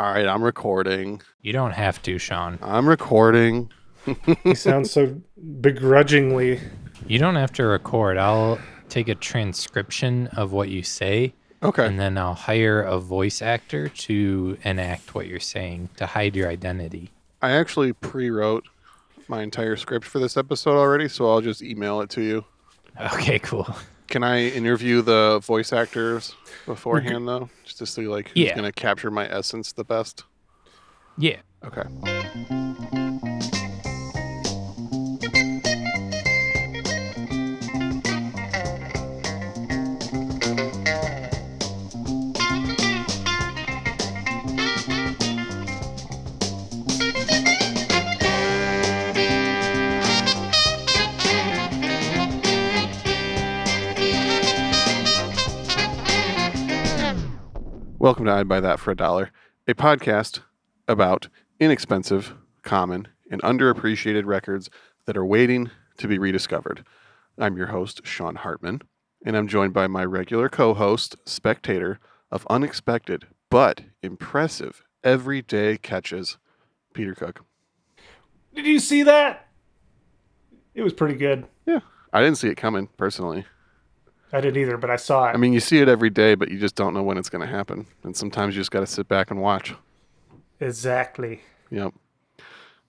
All right, I'm recording. You don't have to, Sean. I'm recording. He sounds so begrudgingly. You don't have to record. I'll take a transcription of what you say, Okay. and then I'll hire a voice actor to enact what you're saying to hide your identity. I actually pre-wrote my entire script for this episode already, so I'll just email it to you. Okay, cool. Can I interview the voice actors beforehand though, just to see like who's Yeah. going to capture my essence the best? Yeah. Okay. Welcome to I'd Buy That for a Dollar, a podcast about inexpensive, common, and underappreciated records that are waiting to be rediscovered. I'm your host, Sean Hartman, and I'm joined by my regular co host, spectator of unexpected but impressive everyday catches, Peter Cook. Did you see that? It was pretty good. Yeah, I didn't see it coming personally. I didn't either, but I saw it. I mean, you see it every day, but you just don't know when it's going to happen. And sometimes you just got to sit back and watch. exactly. Yep.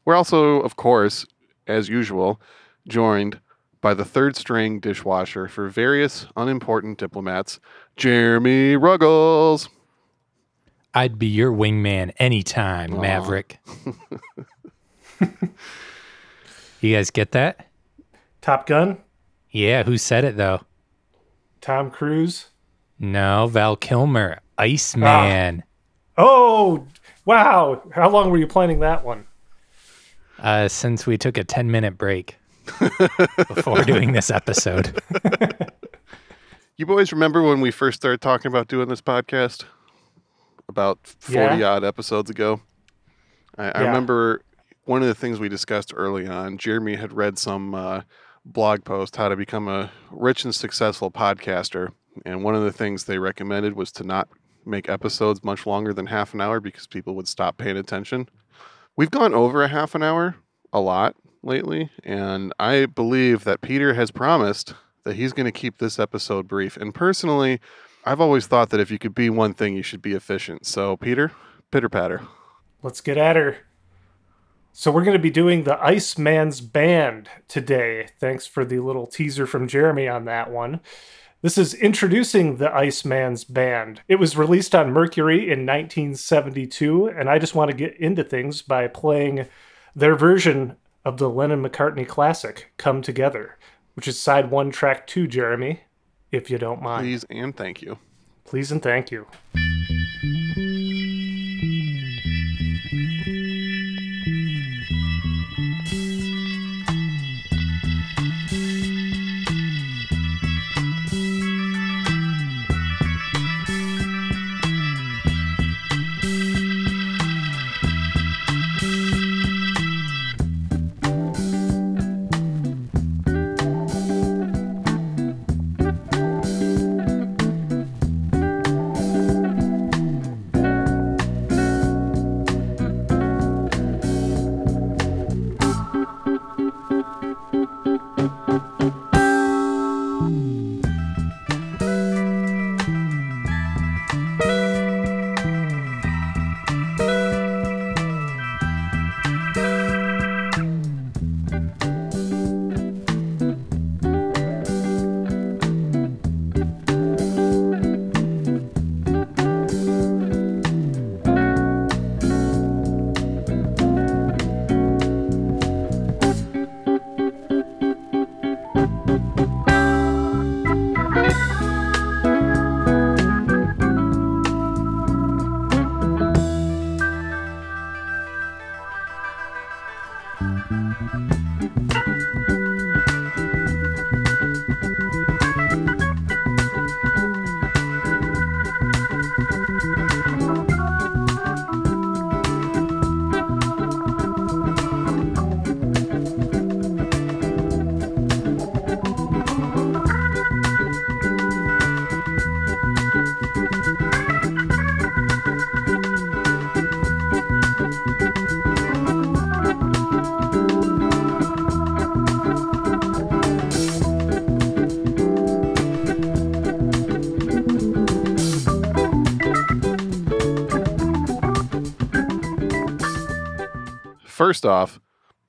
We're also, of course, as usual, joined by the third string dishwasher for various unimportant diplomats, Jeremy Ruggles. I'd be your wingman anytime, Aw. Maverick. you guys get that? Top Gun, Yeah, who said it though? Tom Cruise. No, Val Kilmer, Iceman. Oh, wow. How long were you planning that one? Uh, since we took a 10 minute break before doing this episode. You boys remember when we first started talking about doing this podcast? About 40 Yeah. odd episodes ago. I, I Yeah. remember one of the things we discussed early on, Jeremy had read some uh, blog post, How to Become a Rich and Successful Podcaster. And one of the things they recommended was to not make episodes much longer than half an hour because people would stop paying attention. We've gone over a half an hour a lot lately, and I believe that Peter has promised that he's going to keep this episode brief. And personally, I've always thought that if you could be one thing, you should be efficient. So, Peter, pitter patter. Let's get at her. So we're going to be doing the Iceman's Band today. Thanks for the little teaser from Jeremy on that one. This is introducing the Iceman's Band. It was released on Mercury in 1972, and I just want to get into things by playing their version of the Lennon McCartney classic, Come Together, which is side one, track two, Jeremy, if you don't mind. Please and thank you. Please and thank you. First off,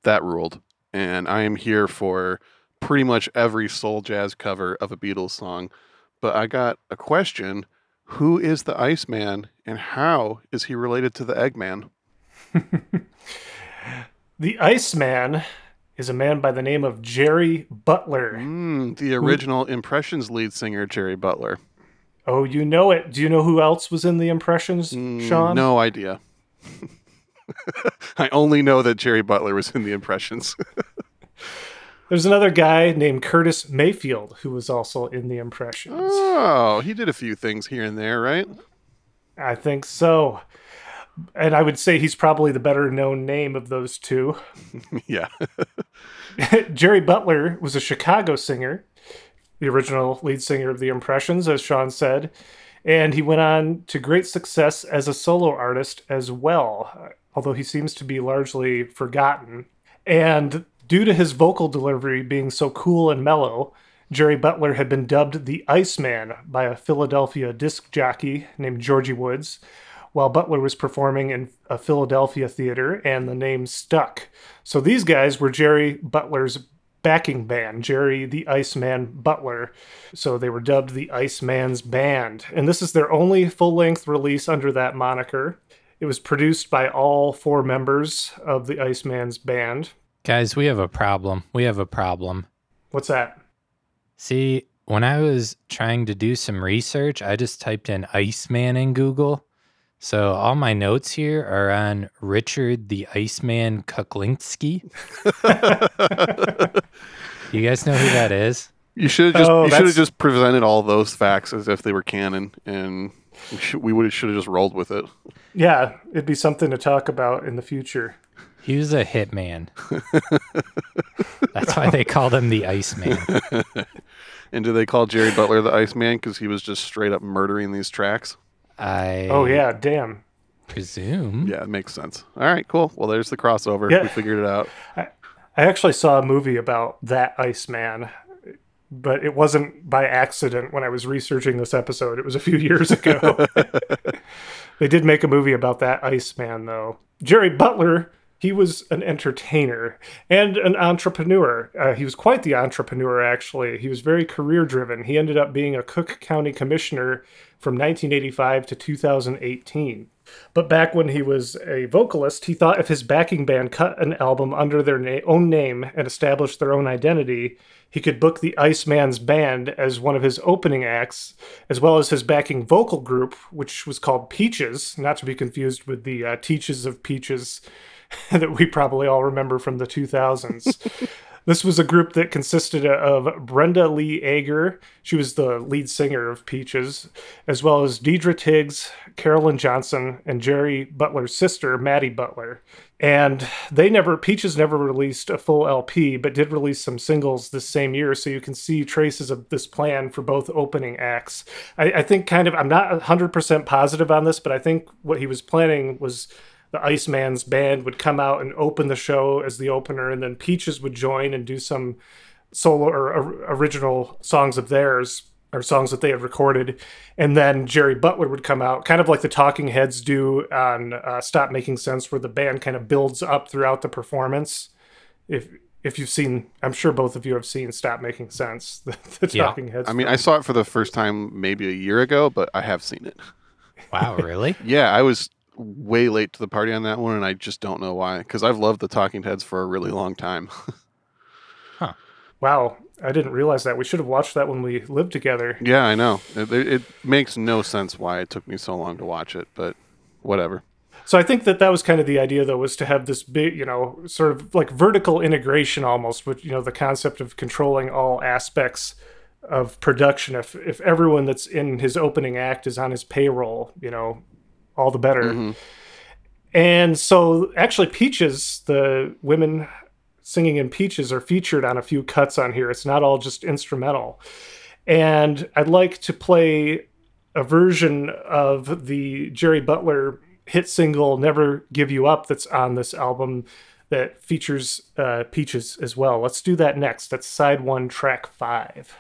that ruled. And I am here for pretty much every soul jazz cover of a Beatles song. But I got a question Who is the Iceman and how is he related to the Eggman? The Iceman is a man by the name of Jerry Butler. Mm, the original Impressions lead singer, Jerry Butler. Oh, you know it. Do you know who else was in the Impressions, Mm, Sean? No idea. I only know that Jerry Butler was in the Impressions. There's another guy named Curtis Mayfield who was also in the Impressions. oh, he did a few things here and there, right? I think so. And I would say he's probably the better known name of those two. yeah. Jerry Butler was a Chicago singer, the original lead singer of the Impressions, as Sean said. And he went on to great success as a solo artist as well, although he seems to be largely forgotten. And due to his vocal delivery being so cool and mellow, Jerry Butler had been dubbed the Iceman by a Philadelphia disc jockey named Georgie Woods while Butler was performing in a Philadelphia theater, and the name stuck. So these guys were Jerry Butler's backing band, Jerry the Iceman Butler. So they were dubbed the Iceman's Band. And this is their only full length release under that moniker. It was produced by all four members of the Iceman's Band. Guys, we have a problem. We have a problem. What's that? See, when I was trying to do some research, I just typed in Iceman in Google. So all my notes here are on Richard the Iceman Kuklinski. you guys know who that is? You should have just Oh, you should have just presented all those facts as if they were canon, and we, should, we would should have just rolled with it. Yeah, it'd be something to talk about in the future. He was a hitman. That's why they called him the Iceman. And do they call Jerry Butler the Iceman because he was just straight up murdering these tracks? I Oh, yeah, damn. presume. Yeah, it makes sense. All right, cool. Well, there's the crossover. Yeah. We figured it out. I actually saw a movie about that Iceman, but it wasn't by accident when I was researching this episode. It was a few years ago. they did make a movie about that Iceman, though. Jerry Butler, he was an entertainer and an entrepreneur. Uh, he was quite the entrepreneur, actually. He was very career driven. He ended up being a Cook County commissioner from 1985 to 2018. But back when he was a vocalist, he thought if his backing band cut an album under their na- own name and established their own identity, he could book the Iceman's band as one of his opening acts, as well as his backing vocal group, which was called Peaches, not to be confused with the uh, Teaches of Peaches that we probably all remember from the 2000s. This was a group that consisted of Brenda Lee Eager, she was the lead singer of Peaches, as well as Deidre Tiggs, Carolyn Johnson, and Jerry Butler's sister, Maddie Butler. And they never, Peaches never released a full LP, but did release some singles this same year. So you can see traces of this plan for both opening acts. I, I think kind of, I'm not 100% positive on this, but I think what he was planning was the Iceman's band would come out and open the show as the opener, and then Peaches would join and do some solo or or original songs of theirs or songs that they had recorded, and then Jerry Butler would come out, kind of like the Talking Heads do on uh, "Stop Making Sense," where the band kind of builds up throughout the performance. If if you've seen, I'm sure both of you have seen "Stop Making Sense," the, the Yeah. Talking Heads. I mean, I saw it for the first time maybe a year ago, but I have seen it. Wow, really? Yeah, I was way late to the party on that one, and I just don't know why. Because I've loved the Talking Heads for a really long time. huh. wow, I didn't realize that. We should have watched that when we lived together. yeah, I know. It, it makes no sense why it took me so long to watch it, but whatever. So I think that that was kind of the idea, though, was to have this big, you know, sort of like vertical integration almost, with you know the concept of controlling all aspects of production. If if everyone that's in his opening act is on his payroll, you know, all the better. And so, actually, Peaches, the women singing in Peaches, are featured on a few cuts on here. It's not all just instrumental. And I'd like to play a version of the Jerry Butler hit single "Never Give You Up" that's on this album that features uh, Peaches as well. Let's do that next. That's side one, track five.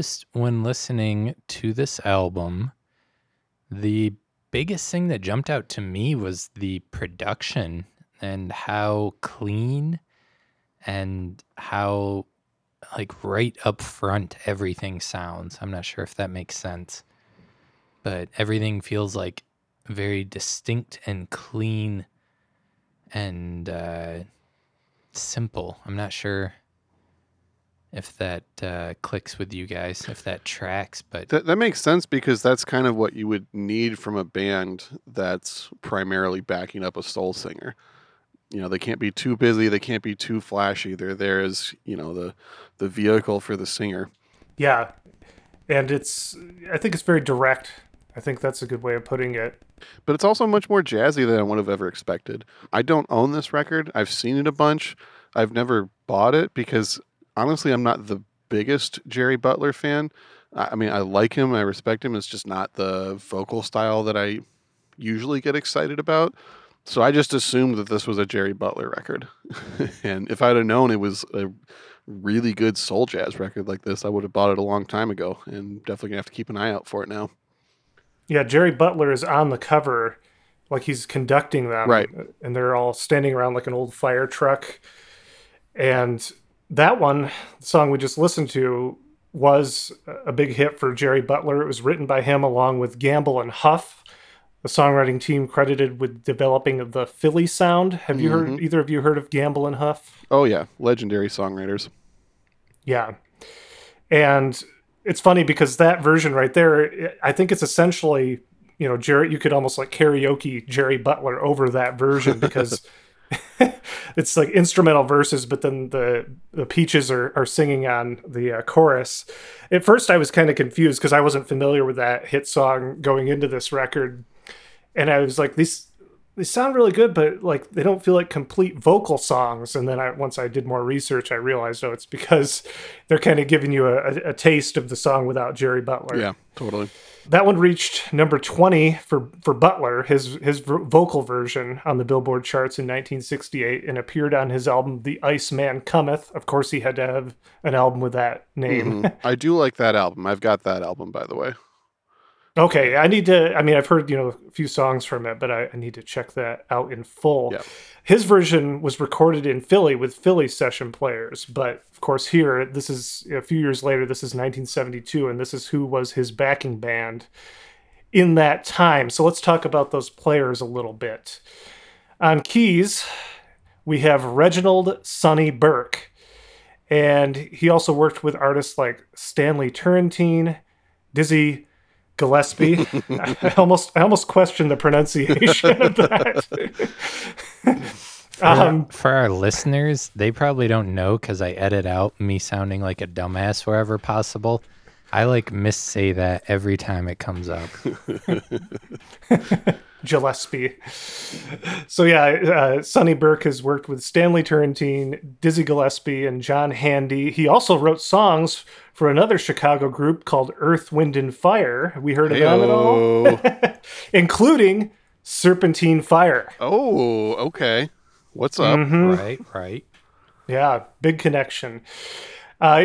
Noticed when listening to this album, the biggest thing that jumped out to me was the production and how clean and how like right up front everything sounds. I'm not sure if that makes sense. But everything feels like very distinct and clean and uh simple. I'm not sure if that uh, clicks with you guys, if that tracks. But That, that makes sense because that's kind of what you would need from a band that's primarily backing up a soul singer. You know, they can't be too busy, they can't be too flashy. They're there as, you know, the the vehicle for the singer. Yeah. And it's I think it's very direct. I think that's a good way of putting it. But it's also much more jazzy than I would have ever expected. I don't own this record. I've seen it a bunch. I've never bought it because honestly, I'm not the biggest Jerry Butler fan. I mean, I like him, I respect him. It's just not the vocal style that I usually get excited about. So I just assumed that this was a Jerry Butler record. and if I'd have known it was a really good soul jazz record like this, I would have bought it a long time ago and definitely gonna have to keep an eye out for it now. Yeah, Jerry Butler is on the cover like he's conducting them. Right. And they're all standing around like an old fire truck. And that one, the song we just listened to, was a big hit for Jerry Butler. It was written by him along with Gamble and Huff, the songwriting team credited with developing the Philly sound. Have you heard mm-hmm. either of you heard of Gamble and Huff? Oh yeah, legendary songwriters. Yeah. And it's funny because that version right there, I think it's essentially, you know, Jerry, you could almost like karaoke Jerry Butler over that version because it's like instrumental verses, but then the, the Peaches are, are singing on the uh, chorus. At first, I was kind of confused because I wasn't familiar with that hit song going into this record. And I was like, these they sound really good, but like they don't feel like complete vocal songs. And then I once I did more research, I realized oh, it's because they're kind of giving you a, a, a taste of the song without Jerry Butler. Yeah, totally. That one reached number twenty for for Butler, his his vocal version on the Billboard charts in 1968, and appeared on his album "The Iceman Cometh." Of course, he had to have an album with that name. Mhm. I do like that album. I've got that album, by the way. Okay, I need to. I mean, I've heard you know a few songs from it, but I, I need to check that out in full. Yeah. His version was recorded in Philly with Philly session players, but of course here this is a few years later. This is 1972, and this is who was his backing band in that time. So let's talk about those players a little bit. On keys, we have Reginald Sonny Burke, and he also worked with artists like Stanley Turrentine, Dizzy Gillespie. I, almost I almost questioned the pronunciation of that. um, For our listeners, they probably don't know because I edit out me sounding like a dumbass wherever possible. I like missay that every time it comes up. Gillespie. So yeah, uh, Sonny Burke has worked with Stanley Turrentine, Dizzy Gillespie, and John Handy. He also wrote songs for another Chicago group called Earth, Wind, and Fire. We heard of them at all, including Serpentine Fire. oh, okay. What's up? Mm-hmm. Right, right. Yeah, big connection. Uh,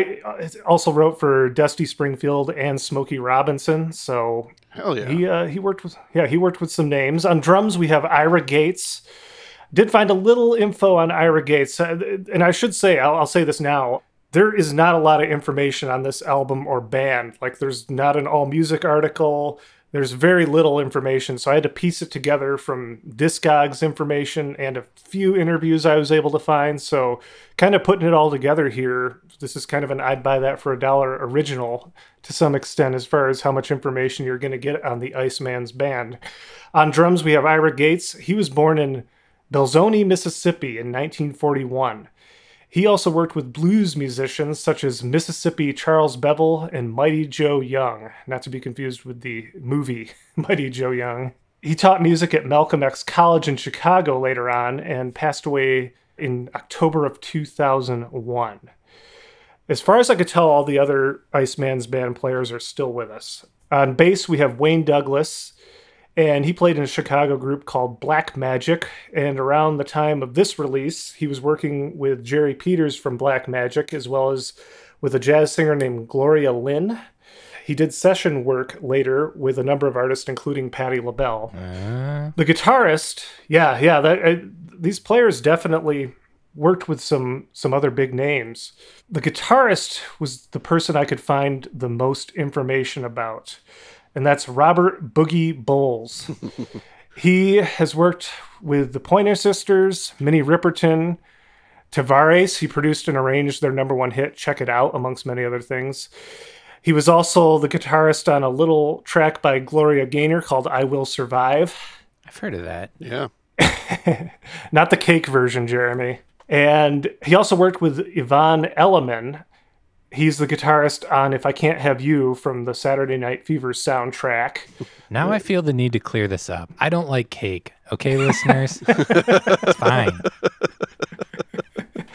also wrote for Dusty Springfield and Smokey Robinson. So Hell yeah. He uh, he worked with yeah he worked with some names on drums. We have Ira Gates. Did find a little info on Ira Gates, uh, and I should say I'll, I'll say this now. There is not a lot of information on this album or band. Like there's not an AllMusic article. There's very little information, so I had to piece it together from Discogs information and a few interviews I was able to find. So, kind of putting it all together here, this is kind of an I'd buy that for a dollar original to some extent as far as how much information you're going to get on the Iceman's band. On drums, we have Ira Gates. He was born in Belzoni, Mississippi in 1941. He also worked with blues musicians such as Mississippi Charles Bevel and Mighty Joe Young, not to be confused with the movie Mighty Joe Young. He taught music at Malcolm X College in Chicago later on and passed away in October of 2001. As far as I could tell, all the other Iceman's band players are still with us. On bass, we have Wayne Douglas, and he played in a Chicago group called Black Magic. And around the time of this release, he was working with Jerry Peters from Black Magic, as well as with a jazz singer named Gloria Lynne. He did session work later with a number of artists, including Patti LaBelle. Uh, The guitarist, yeah, yeah, that uh, these players definitely worked with some some other big names. The guitarist was the person I could find the most information about, and that's Robert Boogie Bowles. he has worked with the Pointer Sisters, Minnie Riperton, Tavares. He produced and arranged their number one hit, "Check It Out," amongst many other things. He was also the guitarist on a little track by Gloria Gaynor called "I Will Survive." I've heard of that. yeah. not the cake version, Jeremy. And he also worked with Yvonne Elliman. He's the guitarist on If I Can't Have You from the Saturday Night Fever soundtrack. Now I feel the need to clear this up. I don't like cake. Okay, listeners? it's fine.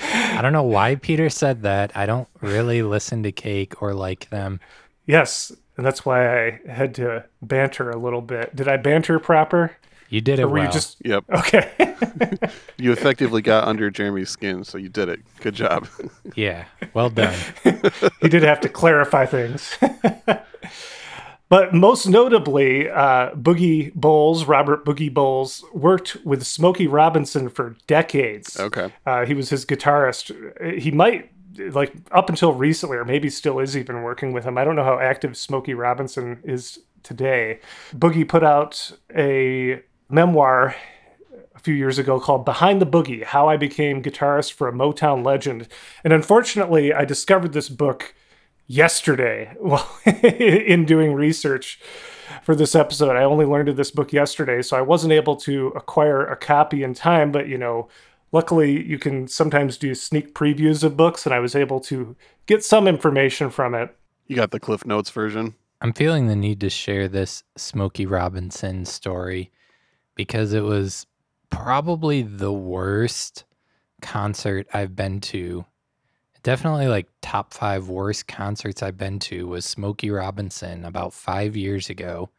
I don't know why Peter said that. I don't really listen to cake or like them. Yes, and that's why I had to banter a little bit. Did I banter proper? You did it Or were well. you just Yep. okay? You effectively got under Jeremy's skin, so you did it. Good job. Yeah, well done. he did have to clarify things. but most notably, uh, Boogie Bowles, Robert Boogie Bowles, worked with Smokey Robinson for decades. okay. Uh, he was his guitarist. He might, like, up until recently, or maybe still is even working with him. I don't know how active Smokey Robinson is today. Boogie put out a memoir a few years ago called Behind the Boogie How I Became Guitarist for a Motown Legend. And unfortunately, I discovered this book yesterday well, in doing research for this episode. I only learned of this book yesterday, so I wasn't able to acquire a copy in time, but you know, luckily you can sometimes do sneak previews of books and I was able to get some information from it. You got the Cliff Notes version. I'm feeling the need to share this Smokey Robinson story because it was probably the worst concert I've been to. Definitely like top five worst concerts I've been to was Smokey Robinson about five years ago.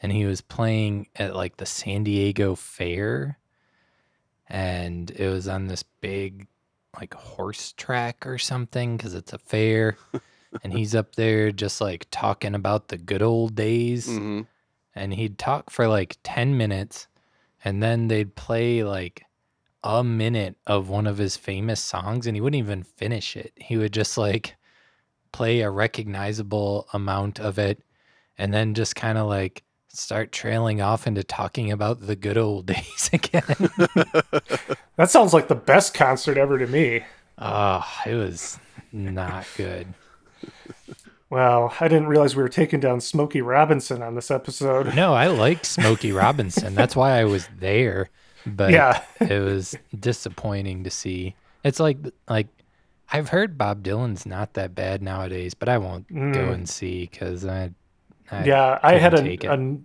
And he was playing at like the San Diego Fair. And it was on this big like horse track or something because it's a fair. and he's up there just like talking about the good old days hmm and he'd talk for like 10 minutes and then they'd play like a minute of one of his famous songs and he wouldn't even finish it. He would just like play a recognizable amount of it and then just kind of like start trailing off into talking about the good old days again. That sounds like the best concert ever to me. oh it was not good Well, I didn't realize we were taking down Smokey Robinson on this episode. no i like smokey robinson that's why i was there but Yeah. it was disappointing to see. It's like like I've heard Bob Dylan's not that bad nowadays, but I won't go Mm. and see because I, I yeah, I had a, a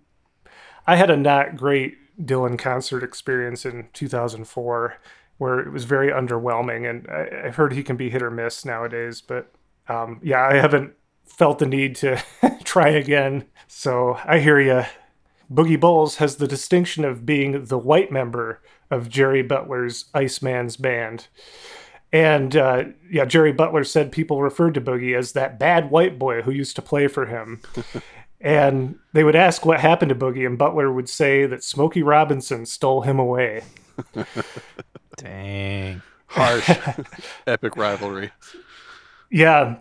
I had a not great Dylan concert experience in 2004 where it was very underwhelming, and I, I've heard he can be hit or miss nowadays. But um, yeah, I haven't felt the need to try again. So I hear you. Boogie Bowles has the distinction of being the white member of Jerry Butler's Iceman's band. And uh, yeah, Jerry Butler said people referred to Boogie as that bad white boy who used to play for him. and they would ask what happened to Boogie, and Butler would say that Smokey Robinson stole him away. Dang. Harsh, epic rivalry. Yeah.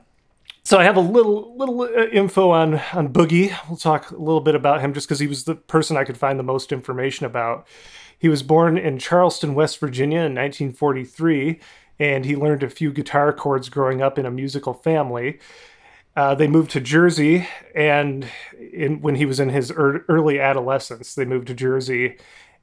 So I have a little little uh, info on on Boogie. We'll talk a little bit about him just because he was the person I could find the most information about. He was born in Charleston, West Virginia in 1943, and he learned a few guitar chords growing up in a musical family. Uh, they moved to Jersey, and in, when he was in his ear early adolescence, they moved to Jersey.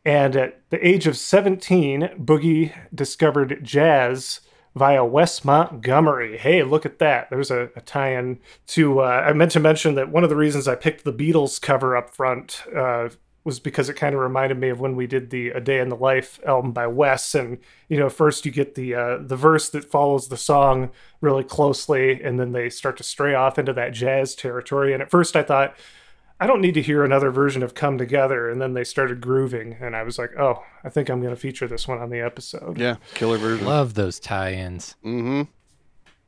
And at the age of 17, Boogie discovered jazz via Wes Montgomery. Hey, look at that. There's a, a tie in to. Uh, I meant to mention that one of the reasons I picked the Beatles cover up front uh, was because it kind of reminded me of when we did the A Day in the Life album by Wes. And, you know, first you get the, uh, the verse that follows the song really closely, and then they start to stray off into that jazz territory. And at first I thought, I don't need to hear another version of Come Together. And then they started grooving, and I was like, oh, I think I'm going to feature this one on the episode. Yeah, killer version. Love those tie-ins. Mm-hmm.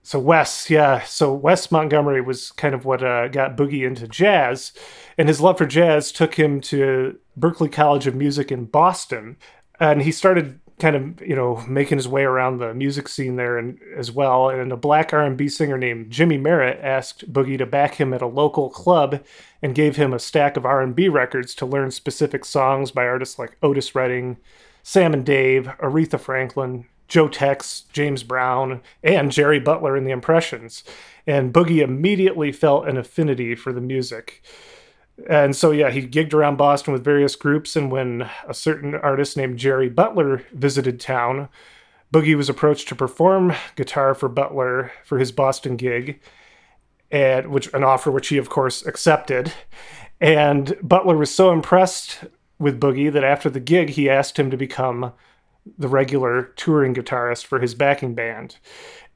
So Wes, yeah, so Wes Montgomery was kind of what uh, got Boogie into jazz, and his love for jazz took him to Berklee College of Music in Boston, and he started kind of you know making his way around the music scene there and as well. And a black R&B singer named Jimmy Merritt asked Boogie to back him at a local club, and gave him a stack of R&B records to learn specific songs by artists like Otis Redding, Sam and Dave, Aretha Franklin, Joe Tex, James Brown, and Jerry Butler in the Impressions. And Boogie immediately felt an affinity for the music. And so, yeah, he gigged around Boston with various groups. And when a certain artist named Jerry Butler visited town, Boogie was approached to perform guitar for Butler for his Boston gig, and which an offer which he of course accepted. And Butler was so impressed with Boogie that after the gig he asked him to become the regular touring guitarist for his backing band.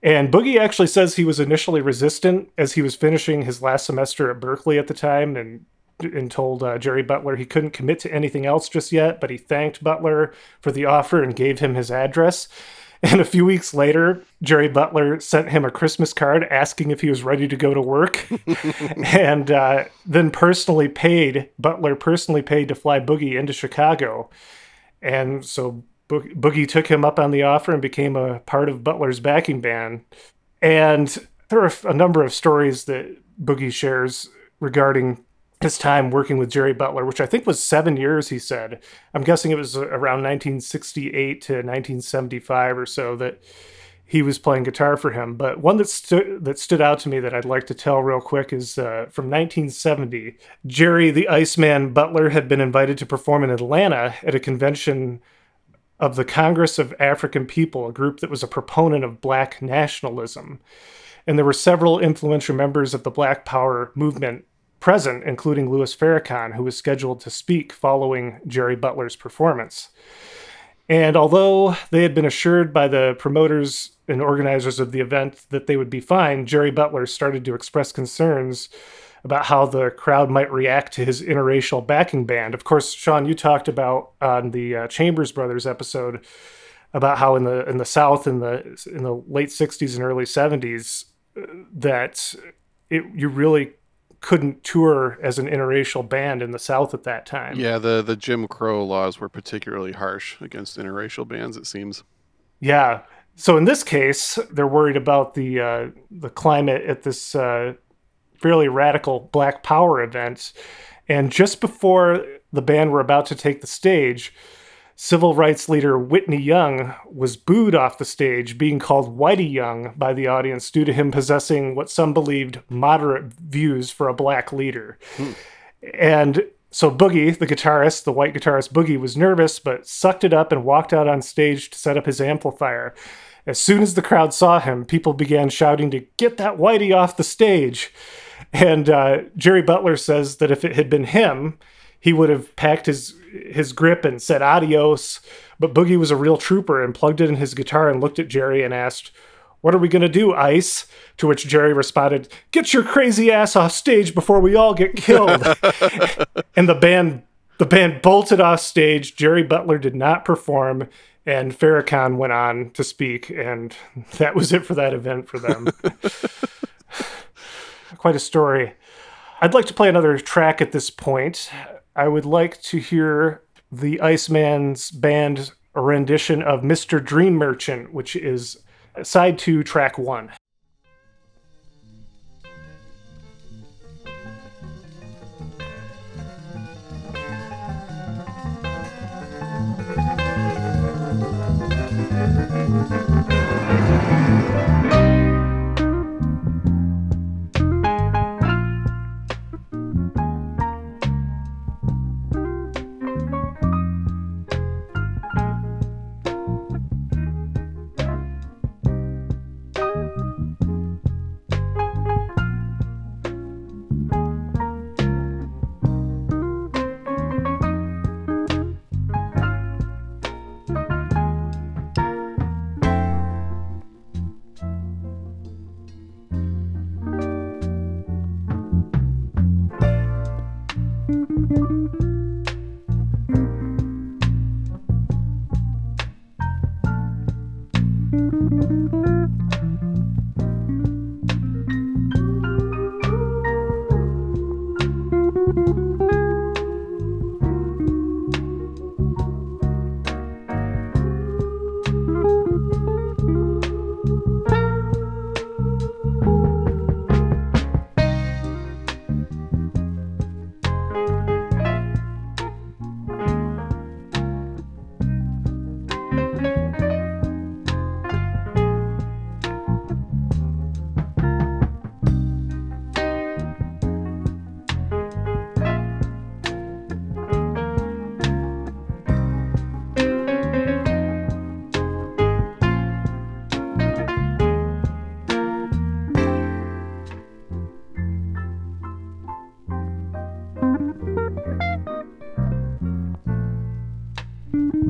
And Boogie actually says he was initially resistant as he was finishing his last semester at Berklee at the time and and told uh, Jerry Butler he couldn't commit to anything else just yet, but he thanked Butler for the offer and gave him his address. And a few weeks later, Jerry Butler sent him a Christmas card asking if he was ready to go to work, and uh, then personally paid Butler personally paid to fly Boogie into Chicago. And so Bo- Boogie took him up on the offer and became a part of Butler's backing band. And there are a number of stories that Boogie shares regarding his time working with Jerry Butler, which I think was seven years, he said. I'm guessing it was around 1968 to 1975 or so that he was playing guitar for him. But one that, stu- that stood out to me that I'd like to tell real quick is uh, from 1970. Jerry the Iceman Butler had been invited to perform in Atlanta at a convention of the Congress of African People, a group that was a proponent of black nationalism. And there were several influential members of the Black Power movement present, including Louis Farrakhan, who was scheduled to speak following Jerry Butler's performance. And although they had been assured by the promoters and organizers of the event that they would be fine, Jerry Butler started to express concerns about how the crowd might react to his interracial backing band. Of course, Sean, you talked about on the uh, Chambers Brothers episode about how in the in the South in the in the late '60s and early '70s uh, that it you really couldn't tour as an interracial band in the South at that time. Yeah, the the Jim Crow laws were particularly harsh against interracial bands. It seems. Yeah. So in this case, they're worried about the uh, the climate at this uh, fairly radical Black Power event, and just before the band were about to take the stage, civil rights leader Whitney Young was booed off the stage, being called Whitey Young by the audience due to him possessing what some believed moderate views for a black leader. And so Boogie, the guitarist, the white guitarist Boogie, was nervous, but sucked it up and walked out on stage to set up his amplifier. As soon as the crowd saw him, people began shouting to get that Whitey off the stage. And uh, Jerry Butler says that if it had been him, he would have packed his his grip and said adios. But Boogie was a real trooper and plugged in his guitar and looked at Jerry and asked, "What are we gonna do, Ice?" To which Jerry responded, "Get your crazy ass off stage before we all get killed." and the band the band bolted off stage. Jerry Butler did not perform, and Farrakhan went on to speak, and that was it for that event for them. Quite a story. I'd like to play another track at this point. I would like to hear the Iceman's band rendition of Mr. Dream Merchant, which is side two, track one.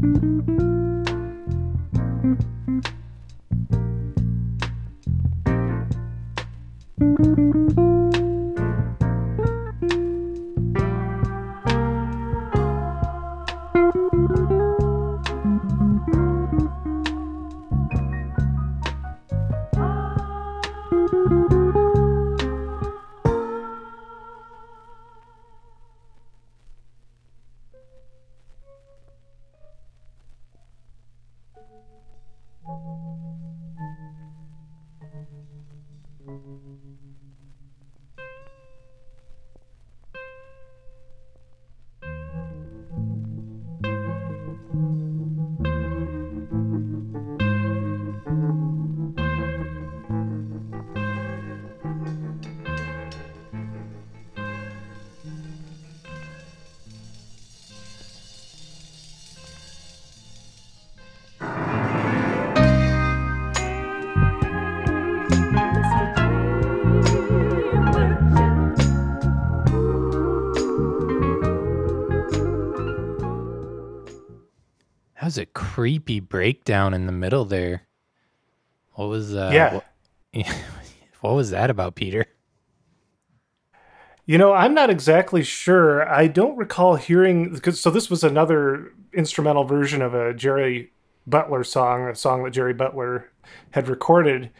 That was creepy breakdown in the middle there. What was uh Yeah. What, what was that about, Peter? You know, I'm not exactly sure. I don't recall hearing because so this was another instrumental version of a Jerry Butler song, a song that Jerry Butler had recorded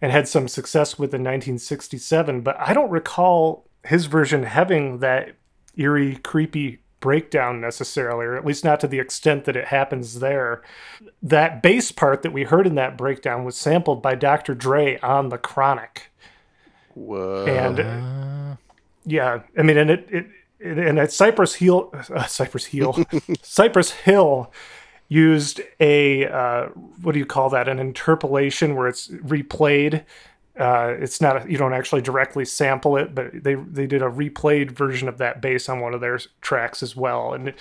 and had some success with in 1967, but I don't recall his version having that eerie, creepy breakdown necessarily, or at least not to the extent that it happens there. That bass part that we heard in that breakdown was sampled by Dr. Dre on The Chronic. Whoa. And yeah, I mean, and it, it, it and at Cypress Hill, uh, Cypress Hill, Cypress Hill used a uh, what do you call that? An interpolation where it's replayed. Uh, it's not a, you don't actually directly sample it, but they they did a replayed version of that bass on one of their tracks as well, and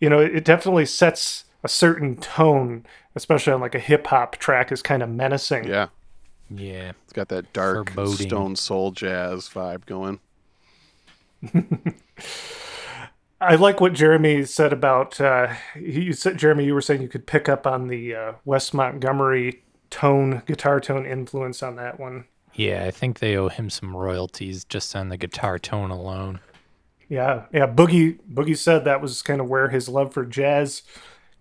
you know it definitely sets a certain tone especially on like a hip hop track, is kind of menacing. Yeah, Yeah. it's got that dark Foreboding. stone soul jazz vibe going. I like what Jeremy said about. Uh, you said Jeremy, you were saying you could pick up on the uh, Wes Montgomery tone, guitar tone influence on that one. Yeah, I think they owe him some royalties just on the guitar tone alone. Yeah, yeah. Boogie Boogie said that was kind of where his love for jazz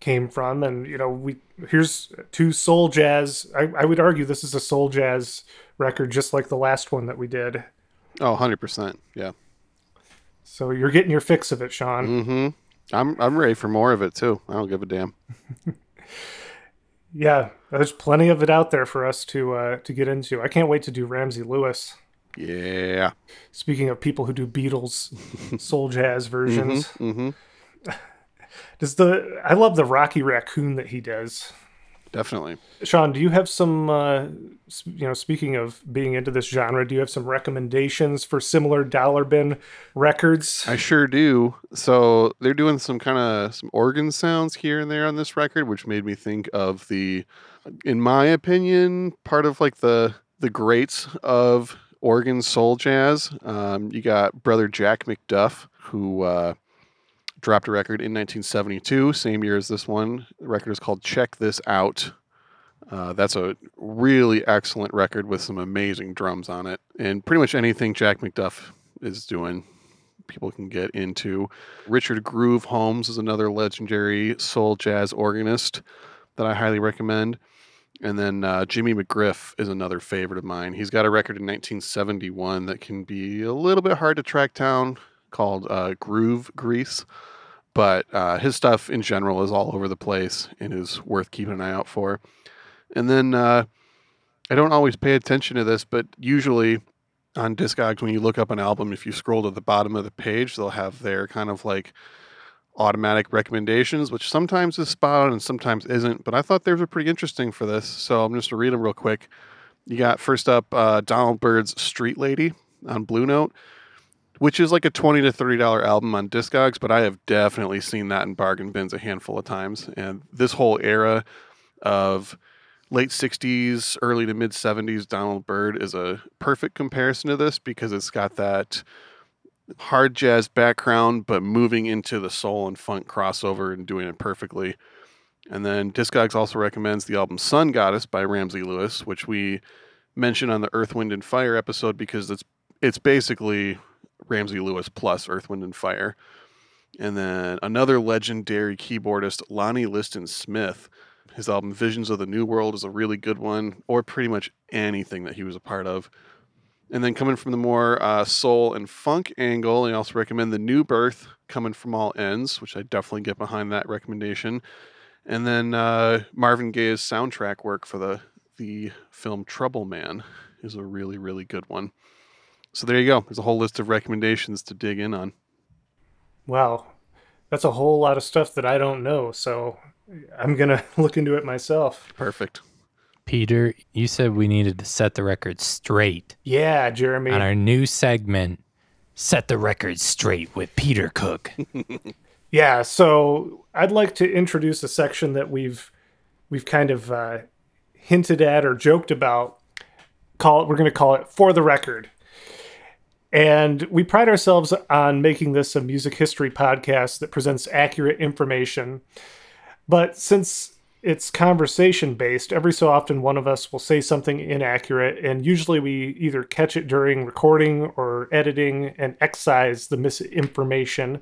came from, and you know, we here's two soul jazz. I, I would argue this is a soul jazz record, just like the last one that we did. Oh, 100%. Yeah. So you're getting your fix of it, Sean. Mm-hmm. I'm I'm ready for more of it too. I don't give a damn. Yeah, there's plenty of it out there for us to uh, to get into. I can't wait to do Ramsey Lewis. Yeah. Speaking of people who do Beatles soul jazz versions, Mm-hmm. does the I love the Rocky Raccoon that he does. Definitely. Sean, do you have some? Uh, you know, speaking of being into this genre, do you have some recommendations for similar dollar bin records? I sure do. So they're doing some kind of some organ sounds here and there on this record, which made me think of the, in my opinion, part of like the the greats of organ soul jazz. Um, you got brother Jack McDuff, who uh, dropped a record in 1972, same year as this one. The record is called "Check This Out." Uh, that's a really excellent record with some amazing drums on it, and pretty much anything Jack McDuff is doing people can get into. Richard Groove Holmes is another legendary soul jazz organist that I highly recommend. And then uh, Jimmy McGriff is another favorite of mine. He's got a record in 1971 that can be a little bit hard to track down called uh, Groove Grease. But uh, his stuff in general is all over the place and is worth keeping an eye out for. And then uh, I don't always pay attention to this, but usually on Discogs, when you look up an album, if you scroll to the bottom of the page, they'll have their kind of like automatic recommendations, which sometimes is spot on and sometimes isn't. But I thought theirs were pretty interesting for this, so I'm just gonna read them real quick. You got first up uh, Donald Byrd's Street Lady on Blue Note, which is like a twenty to thirty dollar album on Discogs, but I have definitely seen that in bargain bins a handful of times. And this whole era of late 60s, early to mid 70s Donald Byrd is a perfect comparison to this because it's got that hard jazz background, but moving into the soul and funk crossover and doing it perfectly. And then Discogs also recommends the album Sun Goddess by Ramsey Lewis, which we mentioned on the Earth, Wind, and Fire episode because it's it's basically Ramsey Lewis plus Earth, Wind, and Fire. And then another legendary keyboardist, Lonnie Liston Smith. His album Visions of the New World is a really good one, or pretty much anything that he was a part of. And then coming from the more uh, soul and funk angle, I also recommend The New Birth, Coming from All Ends, which I definitely get behind that recommendation. And then uh, Marvin Gaye's soundtrack work for the the film Trouble Man is a really really good one. So there you go. There's a whole list of recommendations to dig in on. Wow, that's a whole lot of stuff that I don't know. So I'm gonna look into it myself. Perfect. Peter, you said we needed to set the record straight Yeah, Jeremy. on our new segment, Set the Record Straight with Peter Cook. Yeah, so I'd like to introduce a section that we've we've kind of uh, hinted at or joked about. Call it. We're going to call it for the record. And we pride ourselves on making this a music history podcast that presents accurate information. But since it's conversation based, every so often one of us will say something inaccurate, and usually we either catch it during recording or editing and excise the misinformation.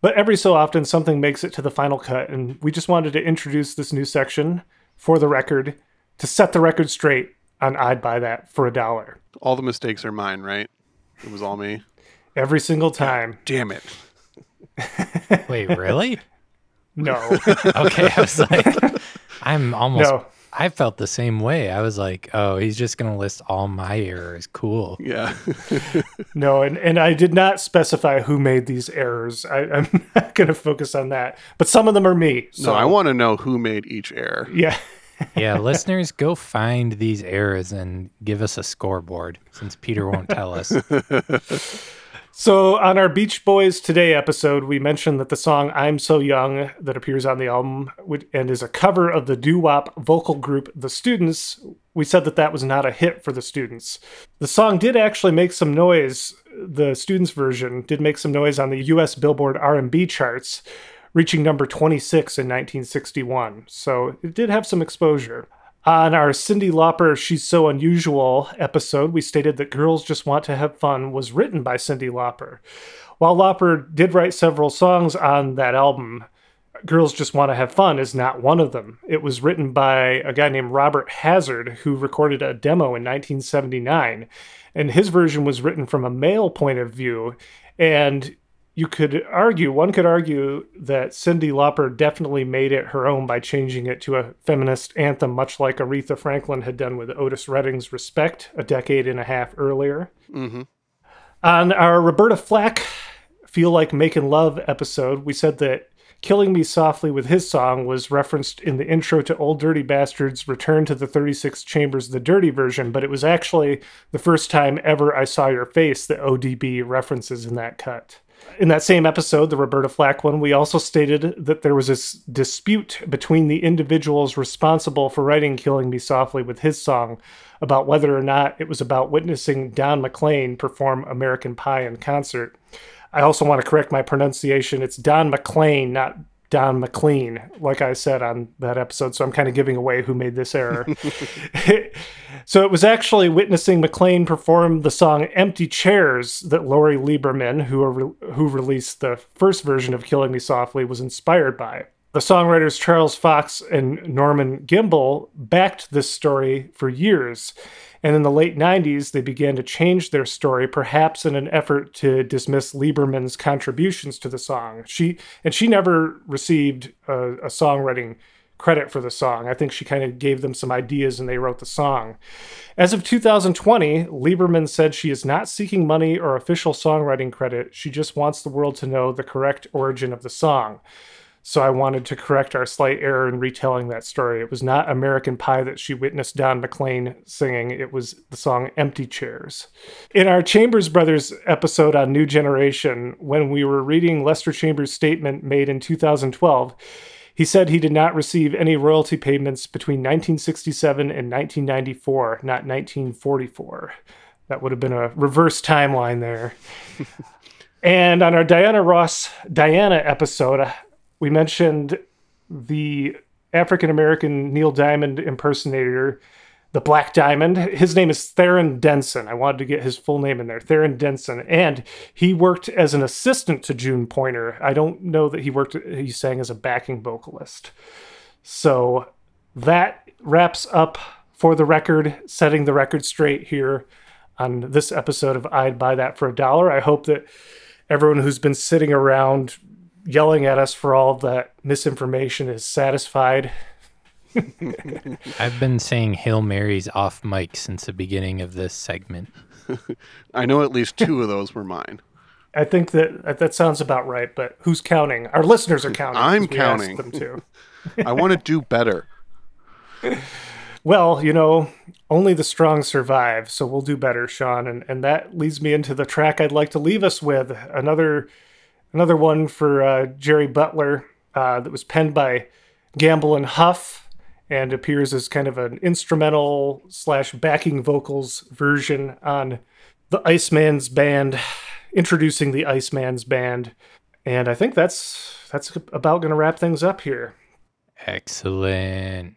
But every so often, something makes it to the final cut, and we just wanted to introduce this new section for the record to set the record straight on I'd Buy That for a dollar. All the mistakes are mine, right? It was all me. Every single time. Damn it. Wait, really? No, Okay, I was like, I'm almost. no. I felt the same way. I was like, oh, he's just gonna list all my errors. Cool. Yeah. No, and, and I did not specify who made these errors. I, I'm not going to focus on that. But some of them are me. So so I want to know who made each error. Yeah. Yeah, listeners, go find these errors and give us a scoreboard since Peter won't tell us. So, on our Beach Boys Today episode, we mentioned that the song I'm So Young, that appears on the album and is a cover of the doo wop vocal group The Students, we said that that was not a hit for the Students. The song did actually make some noise, the Students version did make some noise on the US Billboard R&B charts, reaching number 26 in 1961. So, it did have some exposure. On our Cyndi Lauper She's So Unusual episode, we stated that Girls Just Want to Have Fun was written by Cyndi Lauper. While Lauper did write several songs on that album, Girls Just Want to Have Fun is not one of them. It was written by a guy named Robert Hazard, who recorded a demo in 1979. And his version was written from a male point of view. And you could argue, one could argue that Cyndi Lauper definitely made it her own by changing it to a feminist anthem, much like Aretha Franklin had done with Otis Redding's Respect a decade and a half earlier. Mm-hmm. On our Roberta Flack Feel Like Making Love episode, we said that Killing Me Softly with his song was referenced in the intro to Ol' Dirty Bastard's Return to the 36 Chambers, the Dirty version, but it was actually the first time ever I saw your face that ODB references in that cut. In that same episode, the Roberta Flack one, we also stated that there was this dispute between the individuals responsible for writing Killing Me Softly with his song about whether or not it was about witnessing Don McLean perform American Pie in concert. I also want to correct my pronunciation. It's Don McLean, not Don McLean, like I said on that episode. So I'm kind of giving away who made this error. so it was actually witnessing McLean perform the song "Empty Chairs" that Lori Lieberman, who who released the first version of "Killing Me Softly," was inspired by. The songwriters Charles Fox and Norman Gimbel backed this story for years. And in the late 90s, they began to change their story, perhaps in an effort to dismiss Lieberman's contributions to the song. She and she never received a, a songwriting credit for the song. I think she kind of gave them some ideas and they wrote the song. As of 2020, Lieberman said she is not seeking money or official songwriting credit. She just wants the world to know the correct origin of the song. So I wanted to correct our slight error in retelling that story. It was not American Pie that she witnessed Don McLean singing. It was the song Empty Chairs. In our Chambers Brothers episode on New Generation, when we were reading Lester Chambers' statement made in 2012, he said he did not receive any royalty payments between 1967 and 1994, not 1944. That would have been a reverse timeline there. and on our Diana Ross Diana episode, we mentioned the African American Neil Diamond impersonator, the Black Diamond. His name is Theron Denson. I wanted to get his full name in there, Theron Denson, and he worked as an assistant to June Pointer. I don't know that he worked. He sang as a backing vocalist. So that wraps up for the record, setting the record straight here on this episode of I'd Buy That for a Dollar. I hope that everyone who's been sitting around yelling at us for all that misinformation is satisfied. I've been saying Hail Marys off mic since the beginning of this segment. I know at least two of those were mine. I think that that sounds about right, but who's counting? Our listeners are counting. I'm counting. them to. I want to do better. Well, you know, only the strong survive, so we'll do better, Sean. And and that leads me into the track I'd like to leave us with another another one for uh, Jerry Butler uh, that was penned by Gamble and Huff and appears as kind of an instrumental slash backing vocals version on the Iceman's band, introducing the Iceman's band. And I think that's that's about going to wrap things up here. Excellent.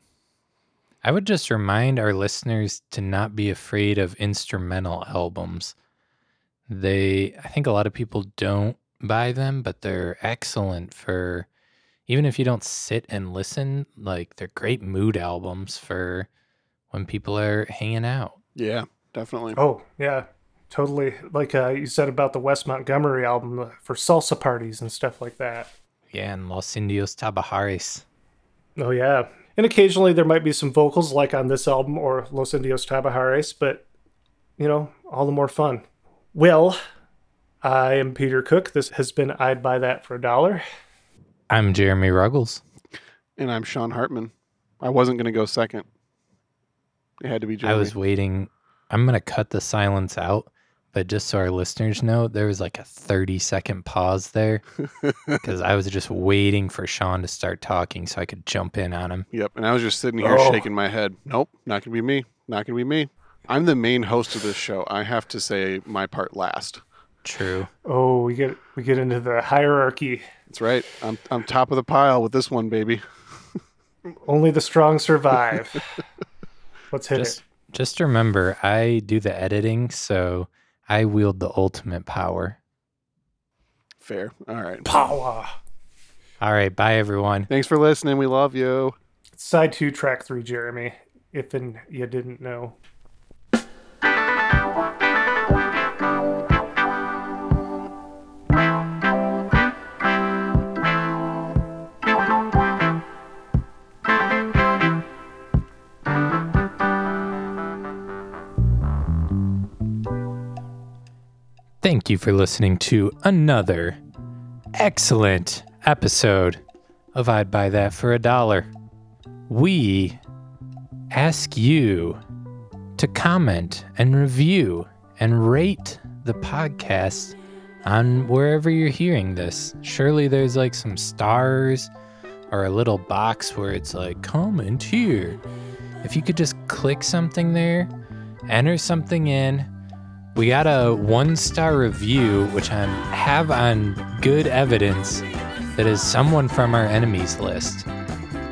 I would just remind our listeners to not be afraid of instrumental albums. They, I think a lot of people don't buy them, but they're excellent for even if you don't sit and listen, like they're great mood albums for when people are hanging out. Yeah, definitely. Oh, yeah, totally. Like uh, you said about the Wes Montgomery album uh, for salsa parties and stuff like that. Yeah, and Los Indios Tabajaras. Oh, yeah. And occasionally there might be some vocals like on this album or Los Indios Tabajaras, but, you know, all the more fun. Well, I am Peter Cook. This has been I'd Buy That for a Dollar. I'm Jeremy Ruggles. And I'm Sean Hartman. I wasn't going to go second. It had to be Jeremy. I was waiting. I'm going to cut the silence out, but just so our listeners know, there was like a 30 second pause there because I was just waiting for Sean to start talking so I could jump in on him. Yep. And I was just sitting here Oh. shaking my head. Nope, not gonna be me. Not gonna be me. I'm the main host of this show. I have to say my part last. True. Oh, we get we get into the hierarchy. That's right. I'm I'm top of the pile with this one, baby. Only the strong survive. Let's hit Just it. just remember, I do the editing, so I wield the ultimate power. Fair. All right. Power. All right, bye everyone. Thanks for listening. We love you. Side two, track three, Jeremy. If and you didn't know. You for listening to another excellent episode of I'd Buy That for a Dollar. We ask you to comment and review and rate the podcast on wherever you're hearing this. Surely there's like some stars or a little box where it's like comment here. If you could just click something there, enter something in, we got a one star review, which I have on good evidence that is someone from our enemies list.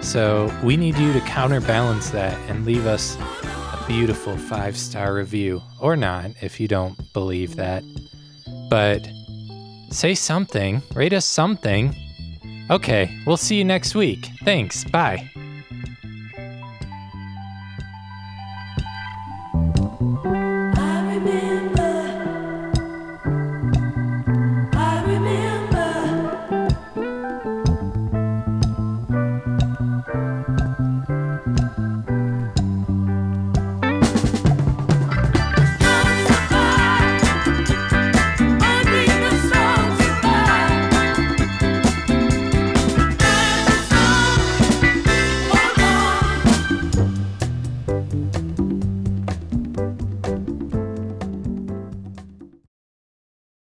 So we need you to counterbalance that and leave us a beautiful five star review, or not if you don't believe that. But say something, rate us something. Okay, we'll see you next week. Thanks, bye.